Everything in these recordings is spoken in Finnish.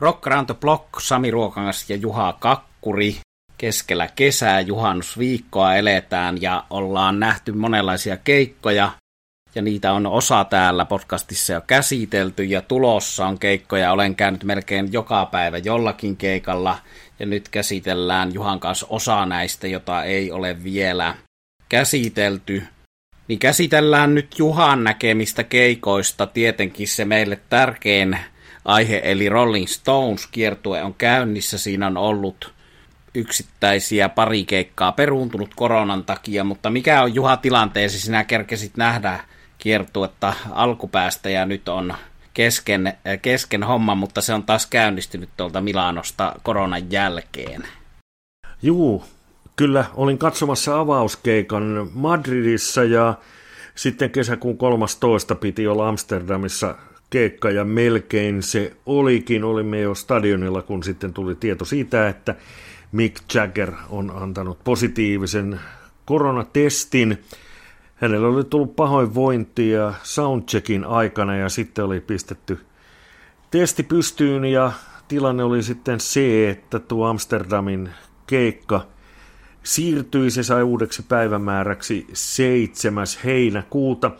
Rock Around the Block, Sami Ruokangas ja Juha Kakkuri. Keskellä kesää juhannusviikkoa eletään ja ollaan nähty monenlaisia keikkoja. Ja niitä on osa täällä podcastissa jo käsitelty ja tulossa on keikkoja. Olen käynyt melkein joka päivä jollakin keikalla ja nyt käsitellään Juhan kanssa osa näistä, jota ei ole vielä käsitelty. Niin käsitellään nyt Juhan näkemistä keikoista. Tietenkin se meille tärkein aihe, eli Rolling Stones kiertue on käynnissä. Siinä on ollut yksittäisiä pari keikkaa peruuntunut koronan takia, mutta mikä on Juha tilanteesi? Sinä kerkesit nähdä kiertuetta alkupäästä ja nyt on kesken, kesken homma, mutta se on taas käynnistynyt tuolta Milanosta koronan jälkeen. Juu, kyllä olin katsomassa avauskeikan Madridissa ja sitten kesäkuun 13 piti olla Amsterdamissa keikka ja melkein se olikin. Olimme jo stadionilla, kun sitten tuli tieto siitä, että Mick Jagger on antanut positiivisen koronatestin. Hänellä oli tullut pahoinvointia soundcheckin aikana ja sitten oli pistetty testi pystyyn ja tilanne oli sitten se, että tuo Amsterdamin keikka siirtyi, se sai uudeksi päivämääräksi 7. heinäkuuta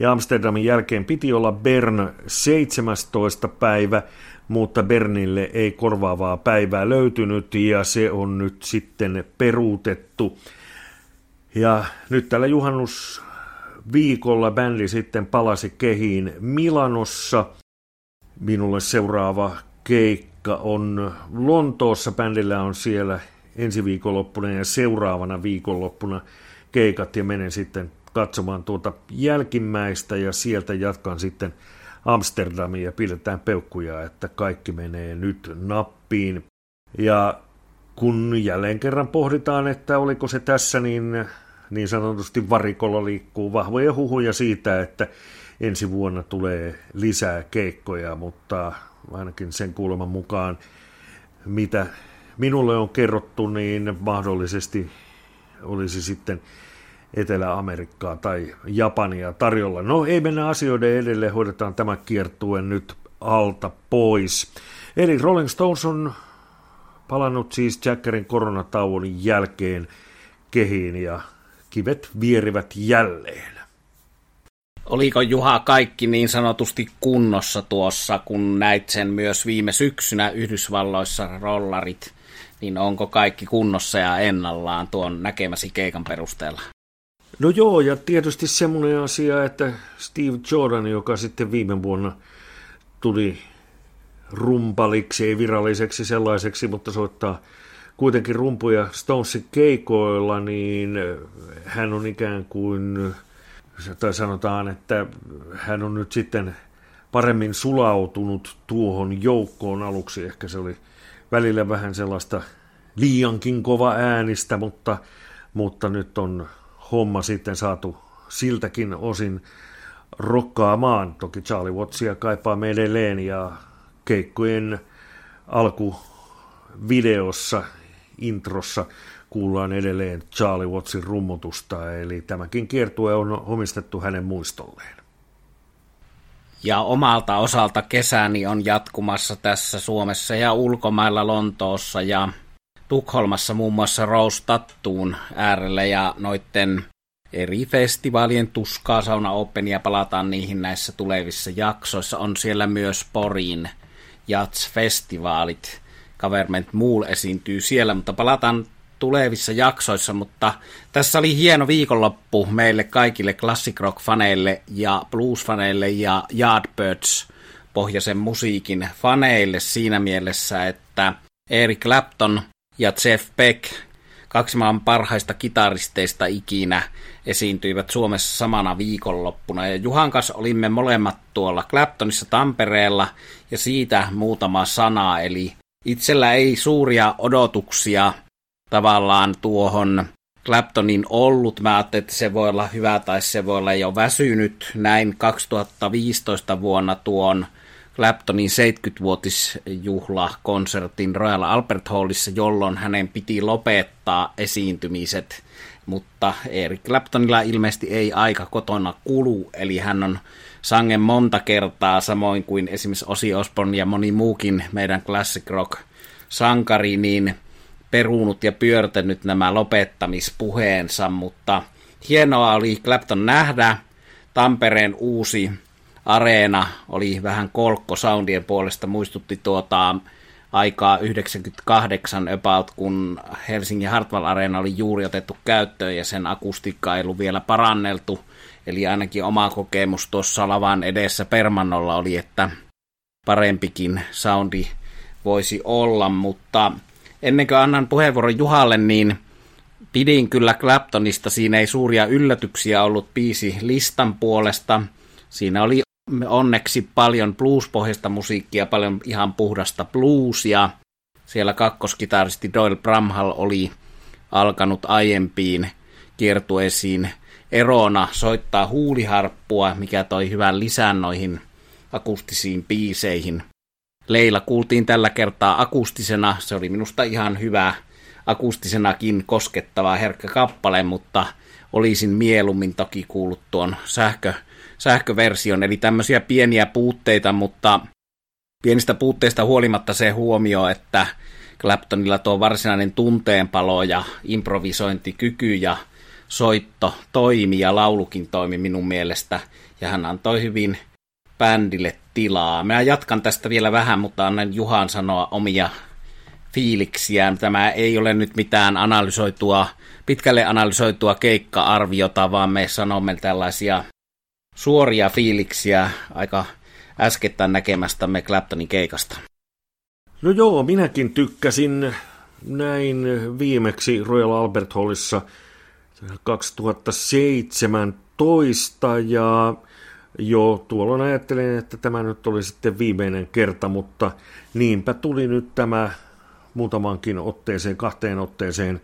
ja Amsterdamin jälkeen piti olla Bern 17. päivä, mutta Bernille ei korvaavaa päivää löytynyt ja se on nyt sitten peruutettu. Ja nyt tällä juhannusviikolla bändi sitten palasi kehiin Milanossa. Minulle seuraava keikka on Lontoossa. Bändillä on siellä ensi viikonloppuna ja seuraavana viikonloppuna keikat ja menen sitten katsomaan tuota jälkimmäistä ja sieltä jatkan sitten Amsterdamiin ja pidetään peukkuja, että kaikki menee nyt nappiin. Ja kun jälleen kerran pohditaan, että oliko se tässä, niin niin sanotusti varikolla liikkuu vahvoja huhuja siitä, että ensi vuonna tulee lisää keikkoja, mutta ainakin sen kuuleman mukaan, mitä minulle on kerrottu, niin mahdollisesti olisi sitten Etelä-Amerikkaa tai Japania tarjolla. No ei mennä asioiden edelleen, hoidetaan tämä kiertue nyt alta pois. Eli Rolling Stones on palannut siis Jackerin koronatauon jälkeen kehiin ja kivet vierivät jälleen. Oliko Juha kaikki niin sanotusti kunnossa tuossa, kun näit sen myös viime syksynä Yhdysvalloissa rollarit, niin onko kaikki kunnossa ja ennallaan tuon näkemäsi keikan perusteella? No joo, ja tietysti semmoinen asia, että Steve Jordan, joka sitten viime vuonna tuli rumpaliksi, ei viralliseksi sellaiseksi, mutta soittaa kuitenkin rumpuja Stonesin keikoilla, niin hän on ikään kuin, tai sanotaan, että hän on nyt sitten paremmin sulautunut tuohon joukkoon aluksi. Ehkä se oli välillä vähän sellaista liiankin kova äänistä, mutta, mutta nyt on homma sitten saatu siltäkin osin rokkaamaan. Toki Charlie Wattsia kaipaa edelleen ja keikkojen alkuvideossa, introssa kuullaan edelleen Charlie Wattsin rummutusta, eli tämäkin kiertue on omistettu hänen muistolleen. Ja omalta osalta kesäni on jatkumassa tässä Suomessa ja ulkomailla Lontoossa ja Tukholmassa muun muassa Rose Tattuun ja noitten eri festivaalien tuskaa Sauna Openia, palataan niihin näissä tulevissa jaksoissa. On siellä myös Porin Jats-festivaalit. Government Mool esiintyy siellä, mutta palataan tulevissa jaksoissa, mutta tässä oli hieno viikonloppu meille kaikille classic rock-faneille ja blues-faneille ja Yardbirds pohjaisen musiikin faneille siinä mielessä, että Eric Clapton ja Jeff Beck, kaksi maan parhaista kitaristeista ikinä, esiintyivät Suomessa samana viikonloppuna. Ja Juhan kanssa olimme molemmat tuolla Claptonissa Tampereella ja siitä muutama sana. Eli itsellä ei suuria odotuksia tavallaan tuohon Claptonin ollut. Mä ajattelin, että se voi olla hyvä tai se voi olla jo väsynyt. Näin 2015 vuonna tuon Claptonin 70-vuotisjuhlakonsertin Royal Albert Hallissa, jolloin hänen piti lopettaa esiintymiset mutta Eric Claptonilla ilmeisesti ei aika kotona kulu, eli hän on sangen monta kertaa, samoin kuin esimerkiksi Osi Osborne ja moni muukin meidän classic rock sankari, niin peruunut ja pyörtänyt nämä lopettamispuheensa, mutta hienoa oli Clapton nähdä. Tampereen uusi areena oli vähän kolkko soundien puolesta, muistutti tuota aikaa 98 about, kun Helsingin Hartwall Areena oli juuri otettu käyttöön ja sen akustiikka ei ollut vielä paranneltu. Eli ainakin oma kokemus tuossa lavan edessä Permannolla oli, että parempikin soundi voisi olla, mutta ennen kuin annan puheenvuoron Juhalle, niin pidin kyllä Claptonista. Siinä ei suuria yllätyksiä ollut biisi listan puolesta. Siinä oli onneksi paljon bluespohjaista musiikkia, paljon ihan puhdasta bluesia. Siellä kakkoskitaristi Doyle Bramhall oli alkanut aiempiin kiertueisiin erona soittaa huuliharppua, mikä toi hyvän lisän noihin akustisiin biiseihin. Leila kuultiin tällä kertaa akustisena, se oli minusta ihan hyvä akustisenakin koskettava herkkä kappale, mutta olisin mieluummin toki kuullut tuon sähkö, sähköversion, eli tämmöisiä pieniä puutteita, mutta pienistä puutteista huolimatta se huomio, että Claptonilla tuo varsinainen tunteenpalo ja improvisointikyky ja soitto toimi ja laulukin toimi minun mielestä, ja hän antoi hyvin bändille tilaa. Mä jatkan tästä vielä vähän, mutta annan Juhan sanoa omia fiiliksiään. Tämä ei ole nyt mitään analysoitua, pitkälle analysoitua keikka-arviota, vaan me sanomme tällaisia suoria fiiliksiä aika äskettäin näkemästämme Claptonin keikasta. No joo, minäkin tykkäsin näin viimeksi Royal Albert Hallissa 2017 ja jo tuolloin ajattelin, että tämä nyt oli sitten viimeinen kerta, mutta niinpä tuli nyt tämä muutamankin otteeseen, kahteen otteeseen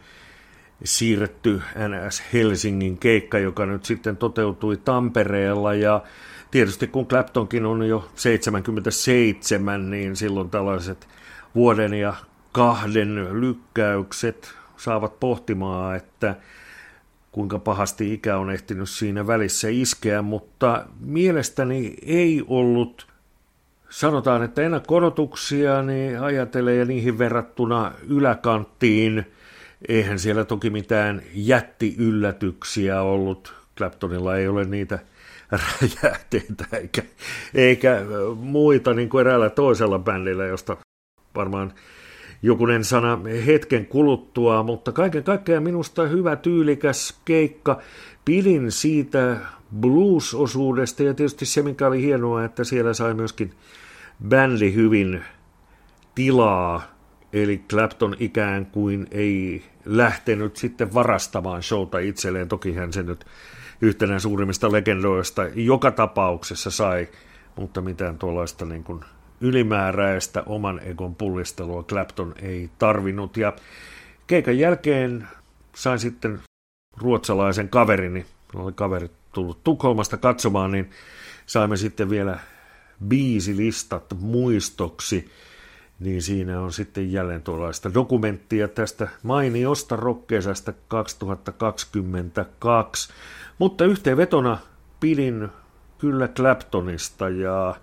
siirretty NS Helsingin keikka, joka nyt sitten toteutui Tampereella. Ja tietysti kun Claptonkin on jo 77, niin silloin tällaiset vuoden ja kahden lykkäykset saavat pohtimaan, että kuinka pahasti ikä on ehtinyt siinä välissä iskeä, mutta mielestäni ei ollut, sanotaan, että ennakkodotuksia, niin ajattelee ja niihin verrattuna yläkanttiin, eihän siellä toki mitään jättiyllätyksiä ollut, Claptonilla ei ole niitä räjähteitä eikä, eikä muita niin kuin eräällä toisella bändillä, josta varmaan jokunen sana hetken kuluttua, mutta kaiken kaikkiaan minusta hyvä tyylikäs keikka. Pidin siitä blues-osuudesta ja tietysti se, mikä oli hienoa, että siellä sai myöskin bändi hyvin tilaa, eli Clapton ikään kuin ei lähtenyt sitten varastamaan showta itselleen. Toki hän se nyt yhtenä suurimmista legendoista joka tapauksessa sai, mutta mitään tuollaista niin kuin ylimääräistä oman egon pullistelua Clapton ei tarvinnut. Ja keikan jälkeen sain sitten ruotsalaisen kaverini, oli kaveri tullut Tukholmasta katsomaan, niin saimme sitten vielä biisilistat muistoksi, niin siinä on sitten jälleen tuollaista dokumenttia tästä mainiosta rokkeesasta 2022. Mutta yhteenvetona pidin kyllä Claptonista ja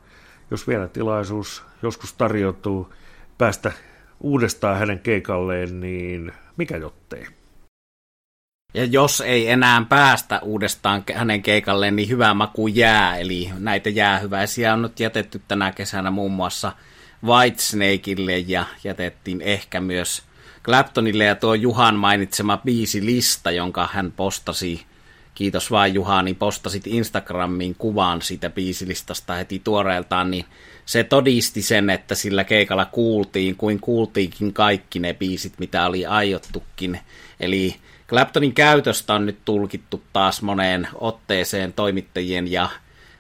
jos vielä tilaisuus joskus tarjoutuu päästä uudestaan hänen keikalleen, niin mikä jottei. Ja jos ei enää päästä uudestaan hänen keikalleen, niin hyvä maku jää. Eli näitä jäähyväisiä on nyt jätetty tänä kesänä muun muassa Whitesnakeille ja jätettiin ehkä myös Claptonille ja tuo Juhan mainitsema biisilista, jonka hän postasi kiitos vaan Juha, niin postasit Instagramiin kuvan siitä biisilistasta heti tuoreeltaan, niin se todisti sen, että sillä keikalla kuultiin, kuin kuultiinkin kaikki ne biisit, mitä oli aiottukin. Eli Claptonin käytöstä on nyt tulkittu taas moneen otteeseen toimittajien ja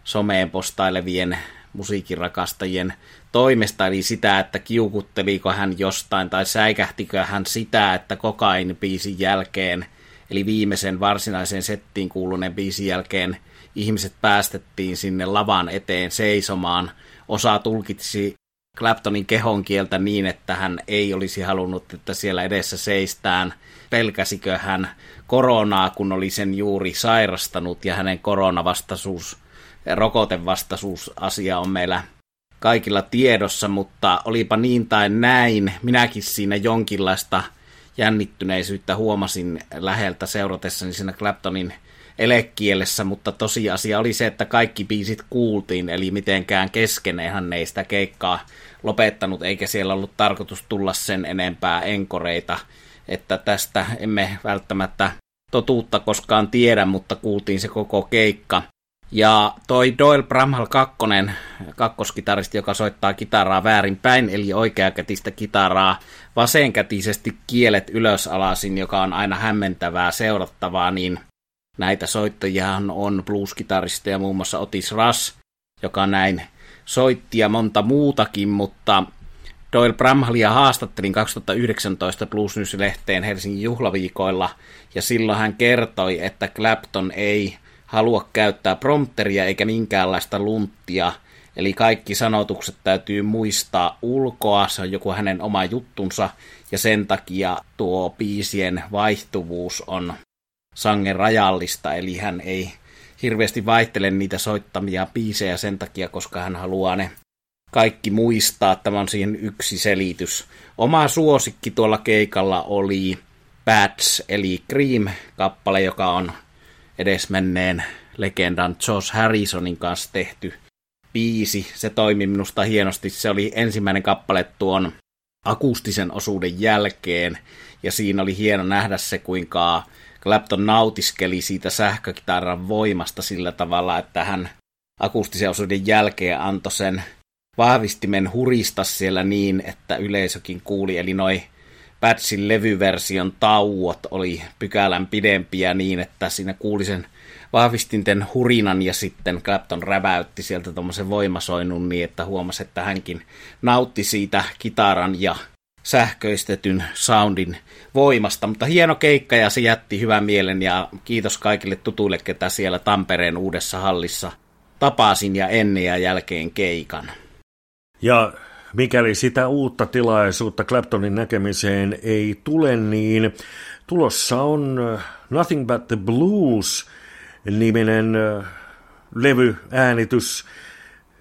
someen postailevien musiikinrakastajien toimesta, eli sitä, että kiukutteliko hän jostain tai säikähtikö hän sitä, että kokain biisin jälkeen – eli viimeisen varsinaisen settiin kuuluneen biisin jälkeen ihmiset päästettiin sinne lavan eteen seisomaan. Osa tulkitsi Claptonin kehon kieltä niin, että hän ei olisi halunnut, että siellä edessä seistään. Pelkäsikö hän koronaa, kun oli sen juuri sairastanut ja hänen koronavastaisuus, rokotevastaisuusasia on meillä kaikilla tiedossa, mutta olipa niin tai näin, minäkin siinä jonkinlaista jännittyneisyyttä huomasin läheltä seuratessani siinä Claptonin elekielessä, mutta tosiasia oli se, että kaikki biisit kuultiin, eli mitenkään kesken eihän ne sitä keikkaa lopettanut, eikä siellä ollut tarkoitus tulla sen enempää enkoreita, että tästä emme välttämättä totuutta koskaan tiedä, mutta kuultiin se koko keikka. Ja toi Doyle Bramhall 2, kakkoskitaristi, joka soittaa kitaraa väärinpäin, eli oikeakätistä kitaraa, vasenkätisesti kielet ylösalasin, joka on aina hämmentävää seurattavaa, niin näitä soittajia on blueskitaristeja, muun muassa Otis Russ, joka näin soitti ja monta muutakin, mutta Doyle Bramhallia haastattelin 2019 Blues News-lehteen Helsingin juhlaviikoilla, ja silloin hän kertoi, että Clapton ei halua käyttää prompteria eikä minkäänlaista lunttia, eli kaikki sanotukset täytyy muistaa ulkoa, se on joku hänen oma juttunsa, ja sen takia tuo biisien vaihtuvuus on sangen rajallista, eli hän ei hirveästi vaihtele niitä soittamia biisejä sen takia, koska hän haluaa ne kaikki muistaa. Tämä on siihen yksi selitys. Oma suosikki tuolla keikalla oli Bats, eli Cream-kappale, joka on edesmenneen legendan Josh Harrisonin kanssa tehty biisi. Se toimi minusta hienosti. Se oli ensimmäinen kappale tuon akustisen osuuden jälkeen, ja siinä oli hieno nähdä se, kuinka Clapton nautiskeli siitä sähkökitaran voimasta sillä tavalla, että hän akustisen osuuden jälkeen antoi sen vahvistimen hurista siellä niin, että yleisökin kuuli, eli noi Patsin levyversion tauot oli pykälän pidempiä niin, että siinä kuuli sen vahvistinten hurinan ja sitten Clapton räväytti sieltä tuommoisen voimasoinnun niin, että huomasi, että hänkin nautti siitä kitaran ja sähköistetyn soundin voimasta, mutta hieno keikka ja se jätti hyvän mielen ja kiitos kaikille tutuille, ketä siellä Tampereen uudessa hallissa tapasin ja ennen ja jälkeen keikan. Ja mikäli sitä uutta tilaisuutta Claptonin näkemiseen ei tule, niin tulossa on äh, Nothing But The Blues niminen äh, levyäänitys,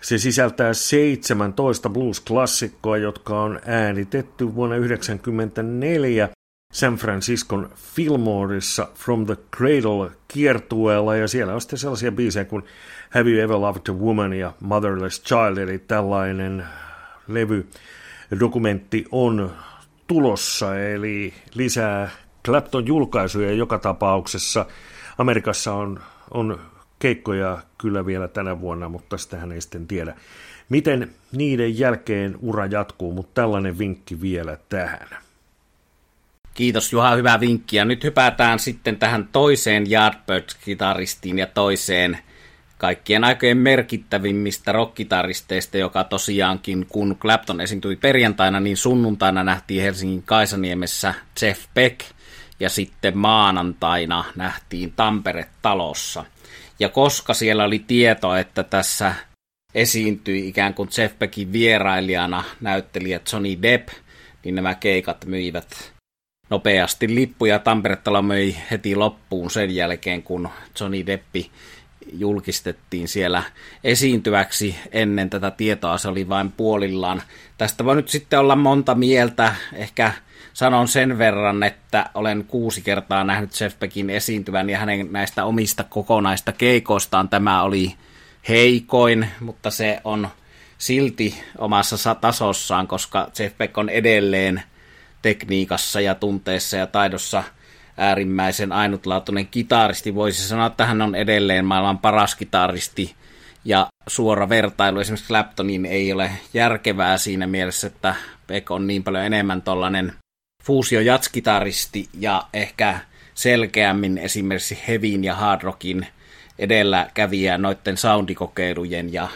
se sisältää 17 blues-klassikkoa, jotka on äänitetty vuonna 1994 San Franciscon Fillmoreissa From the Cradle kiertueella, ja siellä on sitten sellaisia biisejä kuin Have You Ever Loved a Woman ja Motherless Child, eli tällainen levy dokumentti on tulossa, eli lisää Clapton julkaisuja joka tapauksessa. Amerikassa on, on keikkoja kyllä vielä tänä vuonna, mutta sitähän ei sitten tiedä. Miten niiden jälkeen ura jatkuu, mutta tällainen vinkki vielä tähän. Kiitos Juha, hyvä vinkki. Ja nyt hypätään sitten tähän toiseen Yardbirds-kitaristiin ja toiseen kaikkien aikojen merkittävimmistä rockkitaristeista, joka tosiaankin, kun Clapton esiintyi perjantaina, niin sunnuntaina nähtiin Helsingin Kaisaniemessä Jeff Beck, ja sitten maanantaina nähtiin Tampere-talossa. Ja koska siellä oli tieto, että tässä esiintyi ikään kuin Jeff Beckin vierailijana näyttelijä Johnny Depp, niin nämä keikat myivät nopeasti lippuja. Tampere-talo möi heti loppuun sen jälkeen, kun Johnny Deppi julkistettiin siellä esiintyväksi ennen tätä tietoa, se oli vain puolillaan. Tästä voi nyt sitten olla monta mieltä, ehkä sanon sen verran, että olen kuusi kertaa nähnyt Jeff Beckin esiintyvän ja hänen näistä omista kokonaista keikoistaan tämä oli heikoin, mutta se on silti omassa tasossaan, koska Jeff Beck on edelleen tekniikassa ja tunteessa ja taidossa äärimmäisen ainutlaatuinen kitaristi. Voisi sanoa, että hän on edelleen maailman paras kitaristi ja suora vertailu esimerkiksi Claptoniin ei ole järkevää siinä mielessä, että Beck on niin paljon enemmän tollainen fuusio jatskitaristi ja ehkä selkeämmin esimerkiksi Hevin ja Hard Rockin edelläkävijä noiden soundikokeilujen ja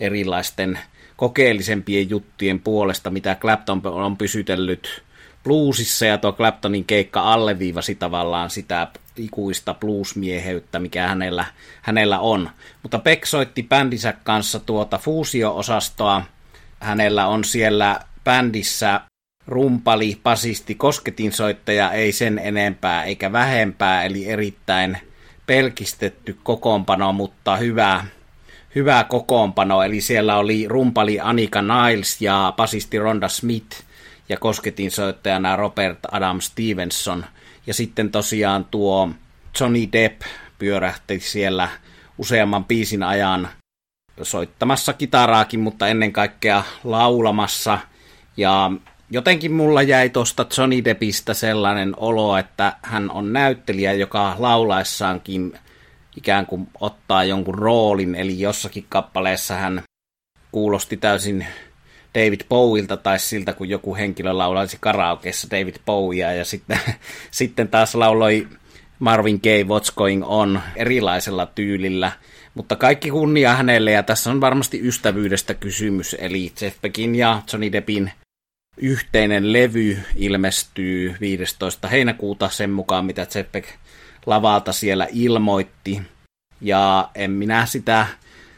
erilaisten kokeellisempien juttujen puolesta, mitä Clapton on pysytellyt bluesissa, ja tuo Claptonin keikka alleviivasi tavallaan sitä ikuista bluesmieheyttä, mikä hänellä, hänellä on. Mutta Beck soitti bändinsä kanssa tuota fuusio-osastoa, hänellä on siellä bändissä rumpali, pasisti, kosketinsoittaja, ei sen enempää eikä vähempää, eli erittäin pelkistetty kokoonpano, mutta hyvä, hyvä kokoonpano. Eli siellä oli rumpali Anika Niles ja pasisti Ronda Smith ja kosketinsoittajana Robert Adam Stevenson. Ja sitten tosiaan tuo Johnny Depp pyörähti siellä useamman biisin ajan soittamassa kitaraakin, mutta ennen kaikkea laulamassa. Ja jotenkin mulla jäi tuosta Johnny Deppistä sellainen olo, että hän on näyttelijä, joka laulaessaankin ikään kuin ottaa jonkun roolin, eli jossakin kappaleessa hän kuulosti täysin David Bowilta tai siltä, kun joku henkilö laulaisi karaokeessa David Bowiea ja sitten, sitten taas lauloi Marvin Gaye What's Going On erilaisella tyylillä. Mutta kaikki kunnia hänelle ja tässä on varmasti ystävyydestä kysymys, eli Jeff Beckin ja Johnny Deppin yhteinen levy ilmestyy 15. heinäkuuta sen mukaan, mitä Jeff Beck lavalta siellä ilmoitti. Ja en minä sitä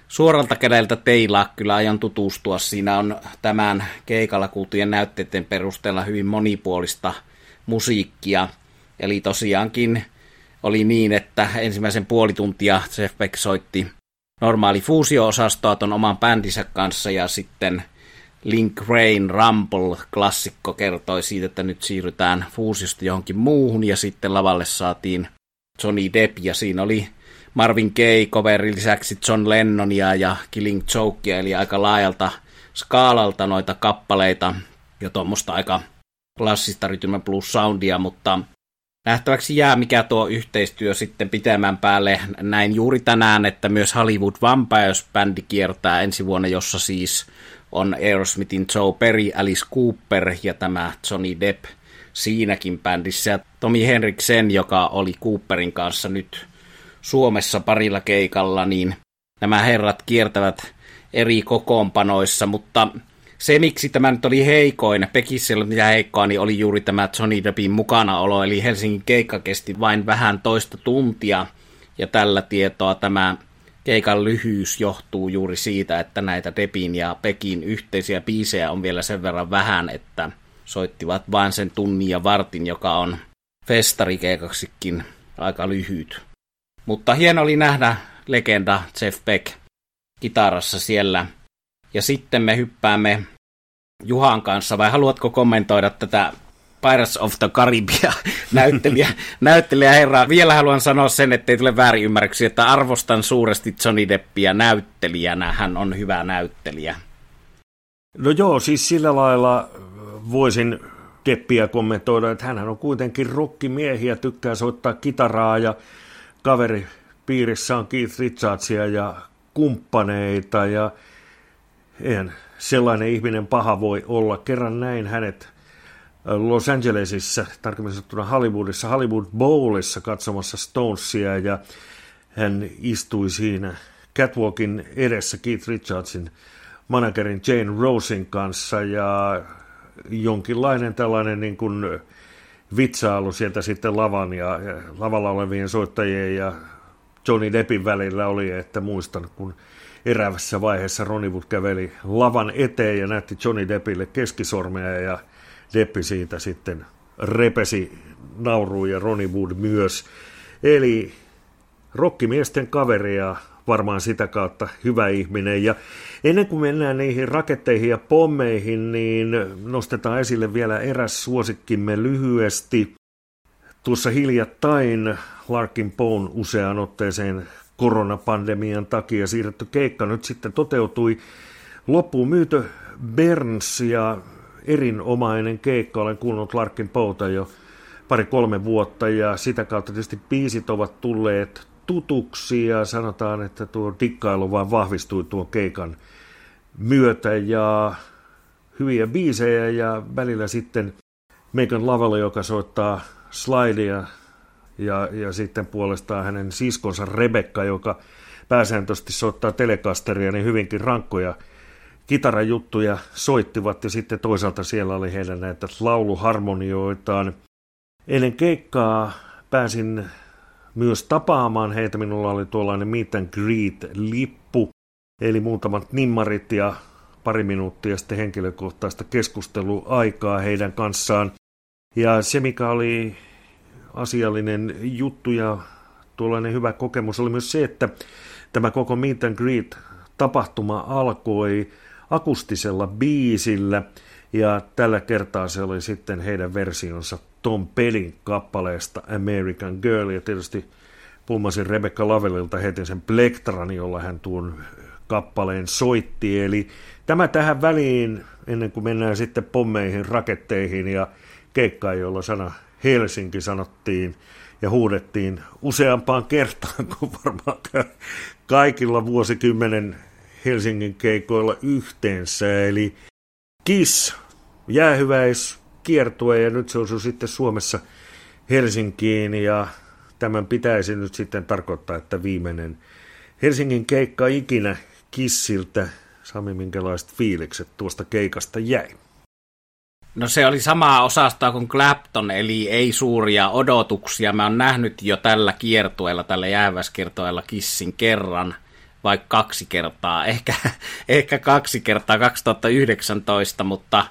suoralta kädeltä teillä kyllä aion tutustua. Siinä on tämän keikalla kuultujen näytteiden perusteella hyvin monipuolista musiikkia. Eli tosiaankin oli niin, että ensimmäisen puoli tuntia Jeff Beck soitti normaali fuusio-osastoa ton oman bändinsä kanssa ja sitten Link Rain Rumble-klassikko kertoi siitä, että nyt siirrytään fuusiosta johonkin muuhun ja sitten lavalle saatiin Johnny Depp ja siinä oli Marvin Gaye coverin lisäksi John Lennonia ja Killing Jokea, eli aika laajalta skaalalta noita kappaleita ja tuommoista aika klassista rytmä plus soundia, mutta nähtäväksi jää, mikä tuo yhteistyö sitten pitemmän päälle. Näin juuri tänään, että myös Hollywood Vampires-bändi kiertää ensi vuonna, jossa siis on Aerosmithin Joe Perry, Alice Cooper ja tämä Johnny Depp siinäkin bändissä. Ja Tomi Henriksen, joka oli Cooperin kanssa nyt Suomessa parilla keikalla, niin nämä herrat kiertävät eri kokoonpanoissa, mutta se, miksi tämä nyt oli heikoin, Pekissä ollut mitään heikkoa, niin oli juuri tämä Johnny Deppin mukanaolo, eli Helsingin keikka kesti vain vähän toista tuntia, ja tällä tietoa tämä keikan lyhyys johtuu juuri siitä, että näitä Deppin ja Pekin yhteisiä biisejä on vielä sen verran vähän, että soittivat vain sen tunnin ja vartin, joka on festarikeikaksikin aika lyhyt. Mutta hieno oli nähdä legenda Jeff Beck kitarassa siellä. Ja sitten me hyppäämme Juhan kanssa, vai haluatko kommentoida tätä Pirates of the Caribbean näyttelijä, näyttelijä herra. Vielä haluan sanoa sen, ettei tule väärinymmärryksiä, että arvostan suuresti Johnny Deppia näyttelijänä. Hän on hyvä näyttelijä. No joo, siis sillä lailla voisin Deppiä kommentoida, että hän on kuitenkin rokkimiehiä, tykkää soittaa kitaraa ja kaveri piirissä on Keith Richardsia ja kumppaneita ja en sellainen ihminen paha voi olla. Kerran näin hänet Los Angelesissa, tarkemmin sanottuna Hollywoodissa, Hollywood Bowlissa katsomassa Stonesia ja hän istui siinä Catwalkin edessä Keith Richardsin managerin Jane Rosin kanssa ja jonkinlainen tällainen niin kuin vitsailu sieltä sitten lavan ja, ja lavalla olevien soittajien ja Johnny Deppin välillä oli, että muistan, kun erävässä vaiheessa Ronnie Wood käveli lavan eteen ja näytti Johnny Deppille keskisormea ja Deppi siitä sitten repesi nauruun ja Ronnie Wood myös. Eli rokkimiesten kaveria varmaan sitä kautta hyvä ihminen. Ja ennen kuin mennään niihin raketteihin ja pommeihin, niin nostetaan esille vielä eräs suosikkimme lyhyesti. Tuossa hiljattain Larkin Poon useaan otteeseen koronapandemian takia siirretty keikka nyt sitten toteutui loppuun myytö Berns ja erinomainen keikka. Olen kuunnellut Larkin Pouta jo pari-kolme vuotta ja sitä kautta tietysti biisit ovat tulleet tutuksi ja sanotaan, että tuo dikkailu vaan vahvistui tuon keikan myötä ja hyviä biisejä ja välillä sitten Megan Lavelle, joka soittaa slidea ja, ja sitten puolestaan hänen siskonsa Rebekka, joka pääsääntöisesti soittaa telekasteria, niin hyvinkin rankkoja kitarajuttuja soittivat ja sitten toisaalta siellä oli heidän näitä lauluharmonioitaan. Ennen keikkaa pääsin myös tapaamaan heitä. Minulla oli tuollainen meet and greet lippu, eli muutamat nimmarit ja pari minuuttia sitten henkilökohtaista keskusteluaikaa heidän kanssaan. Ja se, mikä oli asiallinen juttu ja tuollainen hyvä kokemus, oli myös se, että tämä koko Meet and Greet tapahtuma alkoi akustisella biisillä, ja tällä kertaa se oli sitten heidän versionsa Tom Pelin kappaleesta American Girl, ja tietysti pummasin Rebecca Lavelilta heti sen plektran, jolla hän tuon kappaleen soitti, eli tämä tähän väliin, ennen kuin mennään sitten pommeihin, raketteihin ja keikkaan, jolla sana Helsinki sanottiin ja huudettiin useampaan kertaan kuin varmaan kaikilla vuosikymmenen Helsingin keikoilla yhteensä. Eli KISS, jäähyväis, kiertue ja nyt se osui sitten Suomessa Helsinkiin ja tämän pitäisi nyt sitten tarkoittaa, että viimeinen Helsingin keikka ikinä Kissiltä. Sami, minkälaiset fiilikset tuosta keikasta jäi? No se oli samaa osasta kuin Clapton, eli ei suuria odotuksia. Mä oon nähnyt jo tällä kiertueella, tällä jääväskiertueella Kissin kerran, vaikka kaksi kertaa, ehkä, ehkä kaksi kertaa 2019, mutta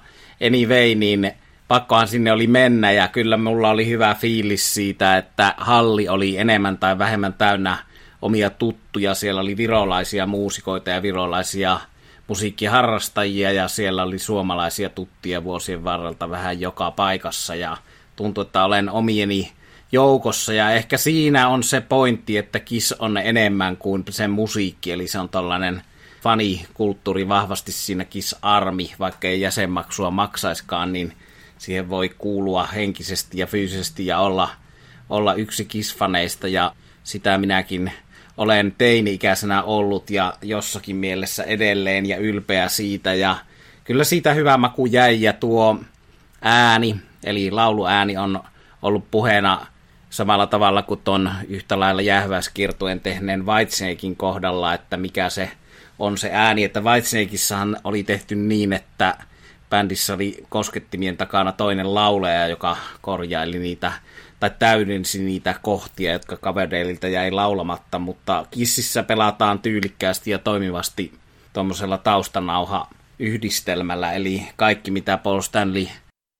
anyway, niin pakkohan sinne oli mennä ja kyllä mulla oli hyvä fiilis siitä, että halli oli enemmän tai vähemmän täynnä omia tuttuja. Siellä oli virolaisia muusikoita ja virolaisia musiikkiharrastajia ja siellä oli suomalaisia tuttia vuosien varrelta vähän joka paikassa ja tuntuu, että olen omieni joukossa ja ehkä siinä on se pointti, että Kiss on enemmän kuin sen musiikki, eli se on tällainen fanikulttuuri vahvasti siinä Kiss Armi, vaikka ei jäsenmaksua maksaiskaan, niin siihen voi kuulua henkisesti ja fyysisesti ja olla, olla yksi Kiss-faneista ja sitä minäkin olen teini-ikäisenä ollut ja jossakin mielessä edelleen ja ylpeä siitä. Ja kyllä siitä hyvä maku jäi ja tuo ääni, eli lauluääni on ollut puheena samalla tavalla kuin ton yhtä lailla jäähyväiskirtuen tehneen Whitesnakein kohdalla, että mikä se on se ääni, että Whitesnakeissahan oli tehty niin, että bändissä oli koskettimien takana toinen lauleja, joka korjaili niitä tai täydensi niitä kohtia, jotka Coverdaleilta jäi laulamatta, mutta Kississä pelataan tyylikkäästi ja toimivasti tuommoisella taustanauha yhdistelmällä, eli kaikki mitä Paul Stanley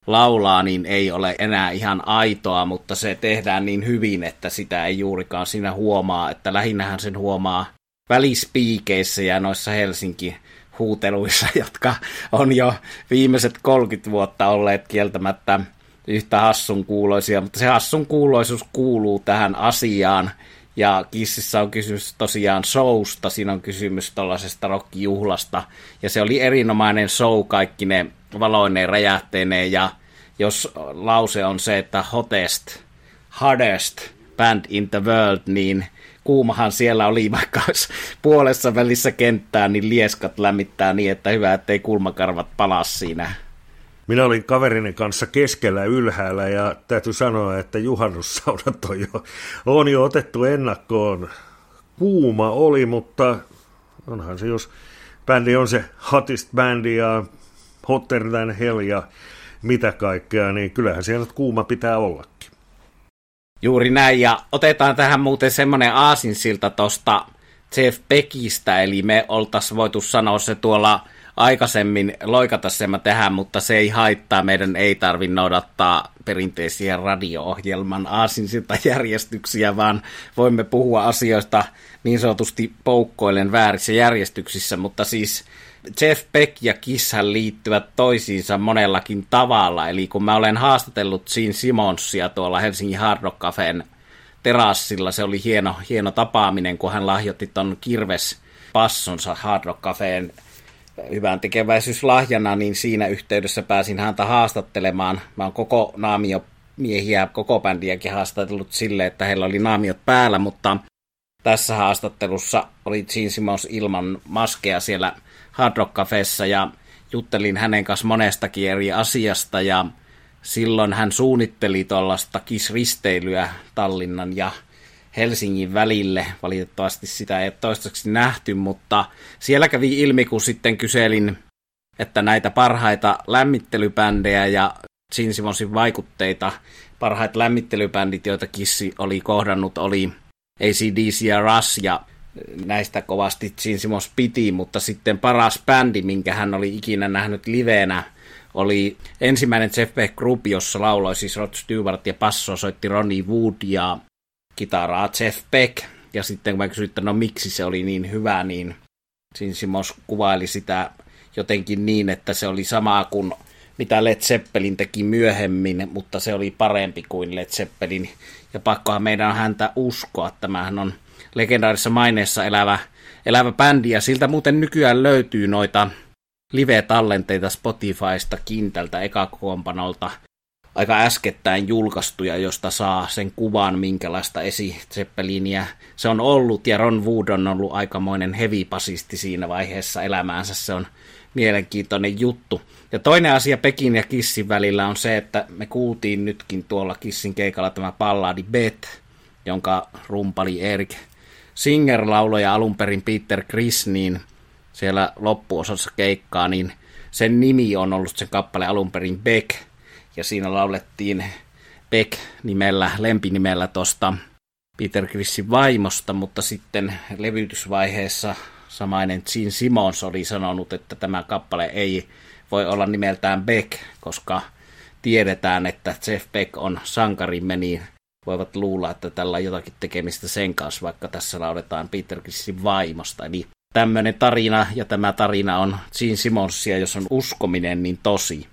laulaa, niin ei ole enää ihan aitoa, mutta se tehdään niin hyvin, että sitä ei juurikaan siinä huomaa, että lähinnähän sen huomaa välispiikeissä ja noissa Helsinki huuteluissa, jotka on jo viimeiset 30 vuotta olleet kieltämättä yhtä hassun kuuloisia, mutta se hassun kuuloisuus kuuluu tähän asiaan. Ja Kississä on kysymys tosiaan showsta, siinä on kysymys tuollaisesta rockijuhlasta. Ja se oli erinomainen show kaikki ne valoineen räjähteineen. Ja jos lause on se, että hottest, hardest band in the world, niin kuumahan siellä oli, vaikka olisi puolessa välissä kenttää, niin lieskat lämmittää niin, että hyvä, ettei kulmakarvat palaa siinä minä olin kaverini kanssa keskellä ylhäällä ja täytyy sanoa, että juhannussaunat on jo, on jo otettu ennakkoon. Kuuma oli, mutta onhan se, jos bändi on se hottest bändi ja hotter than hell ja mitä kaikkea, niin kyllähän siellä kuuma pitää ollakin. Juuri näin, ja otetaan tähän muuten semmoinen aasinsilta tuosta Jeff Beckistä, eli me oltaisiin voitu sanoa se tuolla aikaisemmin loikata sen tehdä, mutta se ei haittaa. Meidän ei tarvi noudattaa perinteisiä radio-ohjelman aasinsilta järjestyksiä, vaan voimme puhua asioista niin sanotusti poukkoilen väärissä järjestyksissä, mutta siis Jeff Beck ja Kisshän liittyvät toisiinsa monellakin tavalla. Eli kun mä olen haastatellut Gene Simonsia tuolla Helsingin Hard Rock Cafeen terassilla, se oli hieno, hieno tapaaminen, kun hän lahjoitti ton Kirves passonsa Hard Rock Cafeen hyvän tekeväisyyslahjana, niin siinä yhteydessä pääsin häntä haastattelemaan. Mä oon koko naamio miehiä, koko bändiäkin haastatellut sille, että heillä oli naamiot päällä, mutta tässä haastattelussa oli Gene Simmons ilman maskeja siellä Hard Rock Cafeessa ja juttelin hänen kanssa monestakin eri asiasta ja silloin hän suunnitteli tuollaista kisristeilyä Tallinnan ja Helsingin välille. Valitettavasti sitä ei ole toistaiseksi nähty, mutta siellä kävi ilmi, kun sitten kyselin, että näitä parhaita lämmittelybändejä ja Gene Simonsin vaikutteita, parhaat lämmittelybändit, joita Kissi oli kohdannut, oli ACDC ja Rush, ja näistä kovasti Gene Simmons piti, mutta sitten paras bändi, minkä hän oli ikinä nähnyt livenä, oli ensimmäinen Jeff Beck Group, jossa lauloi siis Rod Stewart ja passo soitti Ronnie Wood ja kitaraa Jeff Beck. Ja sitten kun mä kysyin, että no miksi se oli niin hyvä, niin Gene Simmons kuvaili sitä jotenkin niin, että se oli sama kuin mitä Led Zeppelin teki myöhemmin, mutta se oli parempi kuin Led Zeppelin. Ja pakkohan meidän on häntä uskoa. Tämähän on legendaarisessa maineessa elävä, elävä bändi, ja siltä muuten nykyään löytyy noita live-tallenteita Spotifysta Kintältä ekakoompanolta aika äskettäin julkaistuja, josta saa sen kuvan, minkälaista esi se on ollut, ja Ron Wood on ollut aikamoinen heavy-pasisti siinä vaiheessa elämäänsä, se on mielenkiintoinen juttu. Ja toinen asia Pekin ja Kissin välillä on se, että me kuultiin nytkin tuolla Kissin keikalla tämä palladi Bet, jonka rumpali Erik Singer lauloi alun perin Peter Chris, niin siellä loppuosassa keikkaa, niin sen nimi on ollut sen kappale alun perin Beck, ja siinä laulettiin Beck nimellä, lempinimellä tuosta Peter Chrisin vaimosta, mutta sitten levytysvaiheessa samainen Gene Simmons oli sanonut, että tämä kappale ei voi olla nimeltään Beck, koska tiedetään, että Jeff Beck on sankarimme, niin voivat luulla, että tällä on jotakin tekemistä sen kanssa, vaikka tässä lauletaan Peter Chrisin vaimosta. Eli tämmöinen tarina, ja tämä tarina on Gene Simmonsia, jos on uskominen, niin tosi.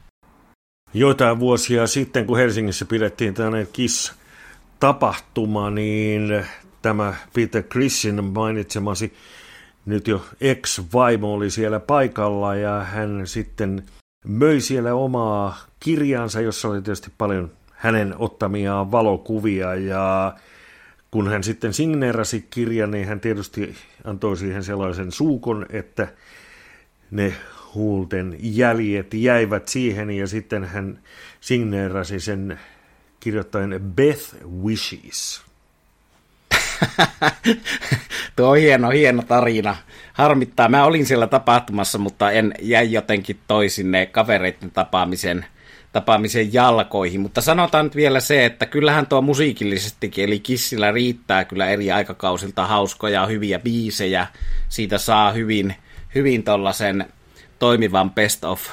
Joitain vuosia sitten, kun Helsingissä pidettiin tämmöinen Kiss-tapahtuma, niin tämä Peter Chrisin mainitsemasi nyt jo ex-vaimo oli siellä paikalla ja hän sitten möi siellä omaa kirjaansa, jossa oli tietysti paljon hänen ottamiaan valokuvia ja kun hän sitten signeerasi kirjan, niin hän tietysti antoi siihen sellaisen suukon, että ne huulten jäljet jäivät siihen ja sitten hän signeerasi sen kirjoittaen Beth Wishes. Tuo on hieno, hieno tarina. Harmittaa. Mä olin siellä tapahtumassa, mutta en jäi jotenkin toisinne kavereiden tapaamisen, tapaamisen jalkoihin. Mutta sanotaan nyt vielä se, että kyllähän tuo musiikillisestikin, eli Kissillä riittää kyllä eri aikakausilta hauskoja, hyviä biisejä. Siitä saa hyvin, hyvin tollasen toimivan best of,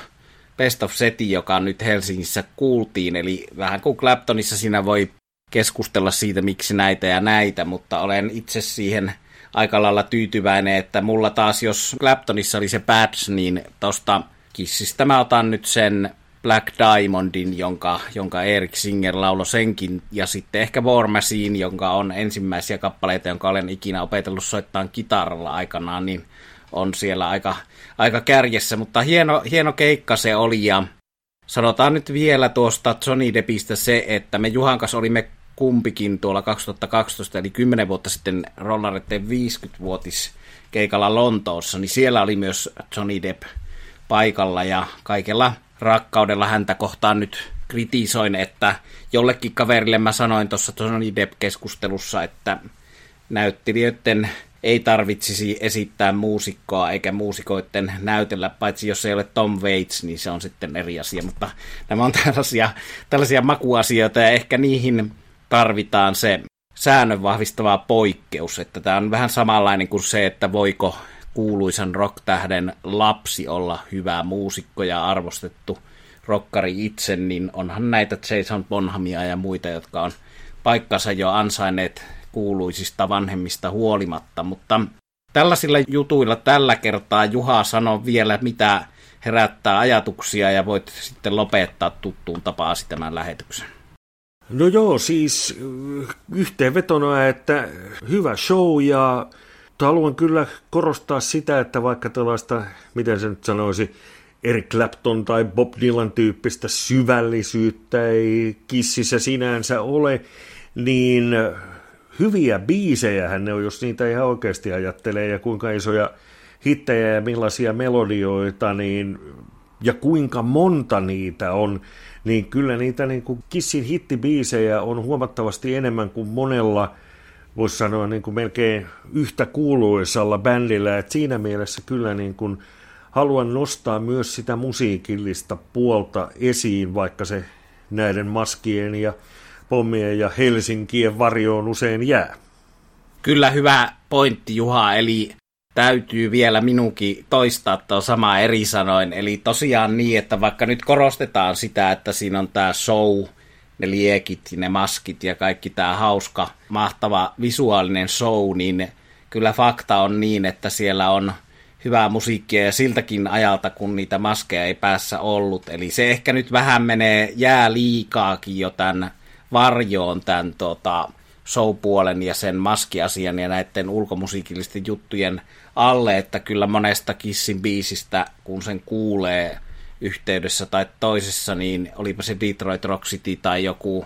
best of seti, joka nyt Helsingissä kuultiin. Eli vähän kuin Claptonissa siinä voi keskustella siitä, miksi näitä ja näitä, mutta olen itse siihen aika lailla tyytyväinen, että mulla taas, jos Claptonissa oli se Bats, niin tosta Kissistä mä otan nyt sen Black Diamondin, jonka, jonka Erik Singer laulo senkin, ja sitten ehkä War Machine, jonka on ensimmäisiä kappaleita, jonka olen ikinä opetellut soittaa kitaralla aikanaan, niin on siellä aika, aika kärjessä, mutta hieno, hieno keikka se oli, ja sanotaan nyt vielä tuosta Johnny Deppistä se, että me Juhan kanssa olimme kumpikin tuolla 2012, eli 10 vuotta sitten Rollaretten 50-vuotis keikalla Lontoossa, niin siellä oli myös Johnny Depp paikalla ja kaikella rakkaudella häntä kohtaan nyt kritisoin, että jollekin kaverille mä sanoin tuossa Johnny Depp-keskustelussa, että näyttelijöiden ei tarvitsisi esittää muusikkoa eikä muusikoiden näytellä, paitsi jos ei ole Tom Waits, niin se on sitten eri asia, mutta nämä on tällaisia, tällaisia makuasioita ja ehkä niihin tarvitaan se säännön vahvistava poikkeus, että tämä on vähän samanlainen kuin se, että voiko kuuluisan rocktähden lapsi olla hyvä muusikko ja arvostettu rokkari itse, niin onhan näitä Jason Bonhamia ja muita, jotka on paikkansa jo ansainneet kuuluisista vanhemmista huolimatta, mutta tällaisilla jutuilla tällä kertaa Juha sanoo vielä, mitä herättää ajatuksia ja voit sitten lopettaa tuttuun tapaasi tämän lähetyksen. No joo, siis yhteenvetona, että hyvä show ja haluan kyllä korostaa sitä, että vaikka tällaista, miten se nyt sanoisi, Eric Clapton tai Bob Dylan tyyppistä syvällisyyttä ei kississä sinänsä ole, niin hyviä biisejä ne on, jos niitä ihan oikeasti ajattelee ja kuinka isoja hittejä ja millaisia melodioita, niin ja kuinka monta niitä on, niin kyllä niitä niin kuin Kissin hittibiisejä on huomattavasti enemmän kuin monella, voisi sanoa niin kuin melkein yhtä kuuluisalla bändillä, että siinä mielessä kyllä niin kuin haluan nostaa myös sitä musiikillista puolta esiin, vaikka se näiden maskien ja pommien ja Helsinkien varjoon usein jää. Kyllä hyvä pointti Juha, eli täytyy vielä minunkin toistaa tuo sama eri sanoin. Eli tosiaan niin, että vaikka nyt korostetaan sitä, että siinä on tämä show, ne liekit, ne maskit ja kaikki tämä hauska, mahtava visuaalinen show, niin kyllä fakta on niin, että siellä on hyvää musiikkia ja siltäkin ajalta, kun niitä maskeja ei päässä ollut. Eli se ehkä nyt vähän menee jää liikaakin jo tämän varjoon tämän tota, showpuolen ja sen maskiasian ja näiden ulkomusiikillisten juttujen alle, että kyllä monesta Kissin biisistä, kun sen kuulee yhteydessä tai toisessa, niin olipa se Detroit Rock City tai joku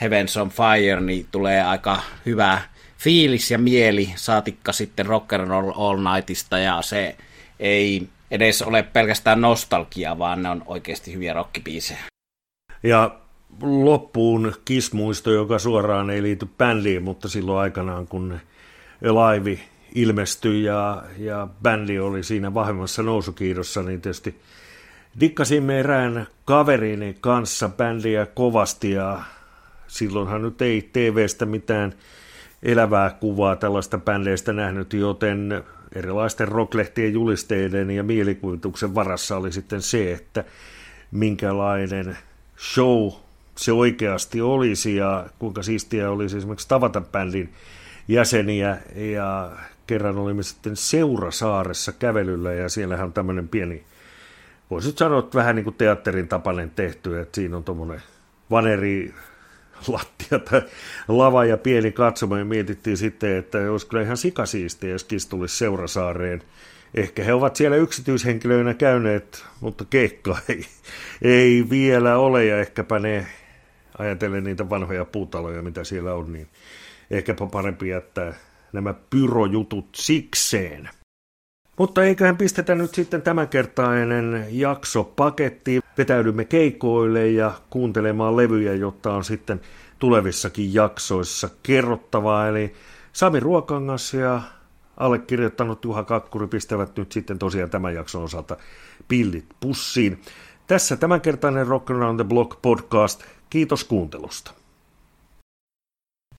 Heavens on Fire, niin tulee aika hyvä fiilis ja mieli, saatikka sitten Rock and Roll All Nightista, ja se ei edes ole pelkästään nostalgia, vaan ne on oikeasti hyviä rockibiisejä. Ja loppuun kismuisto, joka suoraan ei liity bändiin, mutta silloin aikanaan, kun Alive ilmestyi ja, ja bändi oli siinä vahvemmassa nousukiidossa, niin tietysti dikkasimme erään kaverini kanssa bändiä kovasti ja silloinhan nyt ei TVstä mitään elävää kuvaa tällaista bändeistä nähnyt, joten erilaisten rocklehtien julisteiden ja mielikuvituksen varassa oli sitten se, että minkälainen show se oikeasti olisi ja kuinka siistiä olisi esimerkiksi tavata bändin jäseniä. Ja kerran olimme sitten Seurasaaressa kävelyllä ja siellähän on tämmöinen pieni, voisit sanoa, että vähän niin kuin teatterin tapainen tehty, että siinä on tuommoinen vaneri lattia tai lava ja pieni katsoma ja mietittiin sitten, että olisi kyllä ihan sikasiistiä, jos Kiss tulisi Seurasaareen. Ehkä he ovat siellä yksityishenkilöinä käyneet, mutta keikka ei, ei vielä ole ja ehkäpä ne ajatellen niitä vanhoja puutaloja, mitä siellä on, niin ehkäpä parempi jättää nämä pyrojutut sikseen. Mutta eiköhän pistetä nyt sitten tämänkertainen jakso pakettiin. Vetäydymme keikoille ja kuuntelemaan levyjä, jotta on sitten tulevissakin jaksoissa kerrottavaa. Eli Sami Ruokangas ja allekirjoittanut Juha Kakkuri pistävät nyt sitten tosiaan tämän jakson osalta pillit pussiin. Tässä tämänkertainen Rock Around the Block podcast. Kiitos kuuntelusta.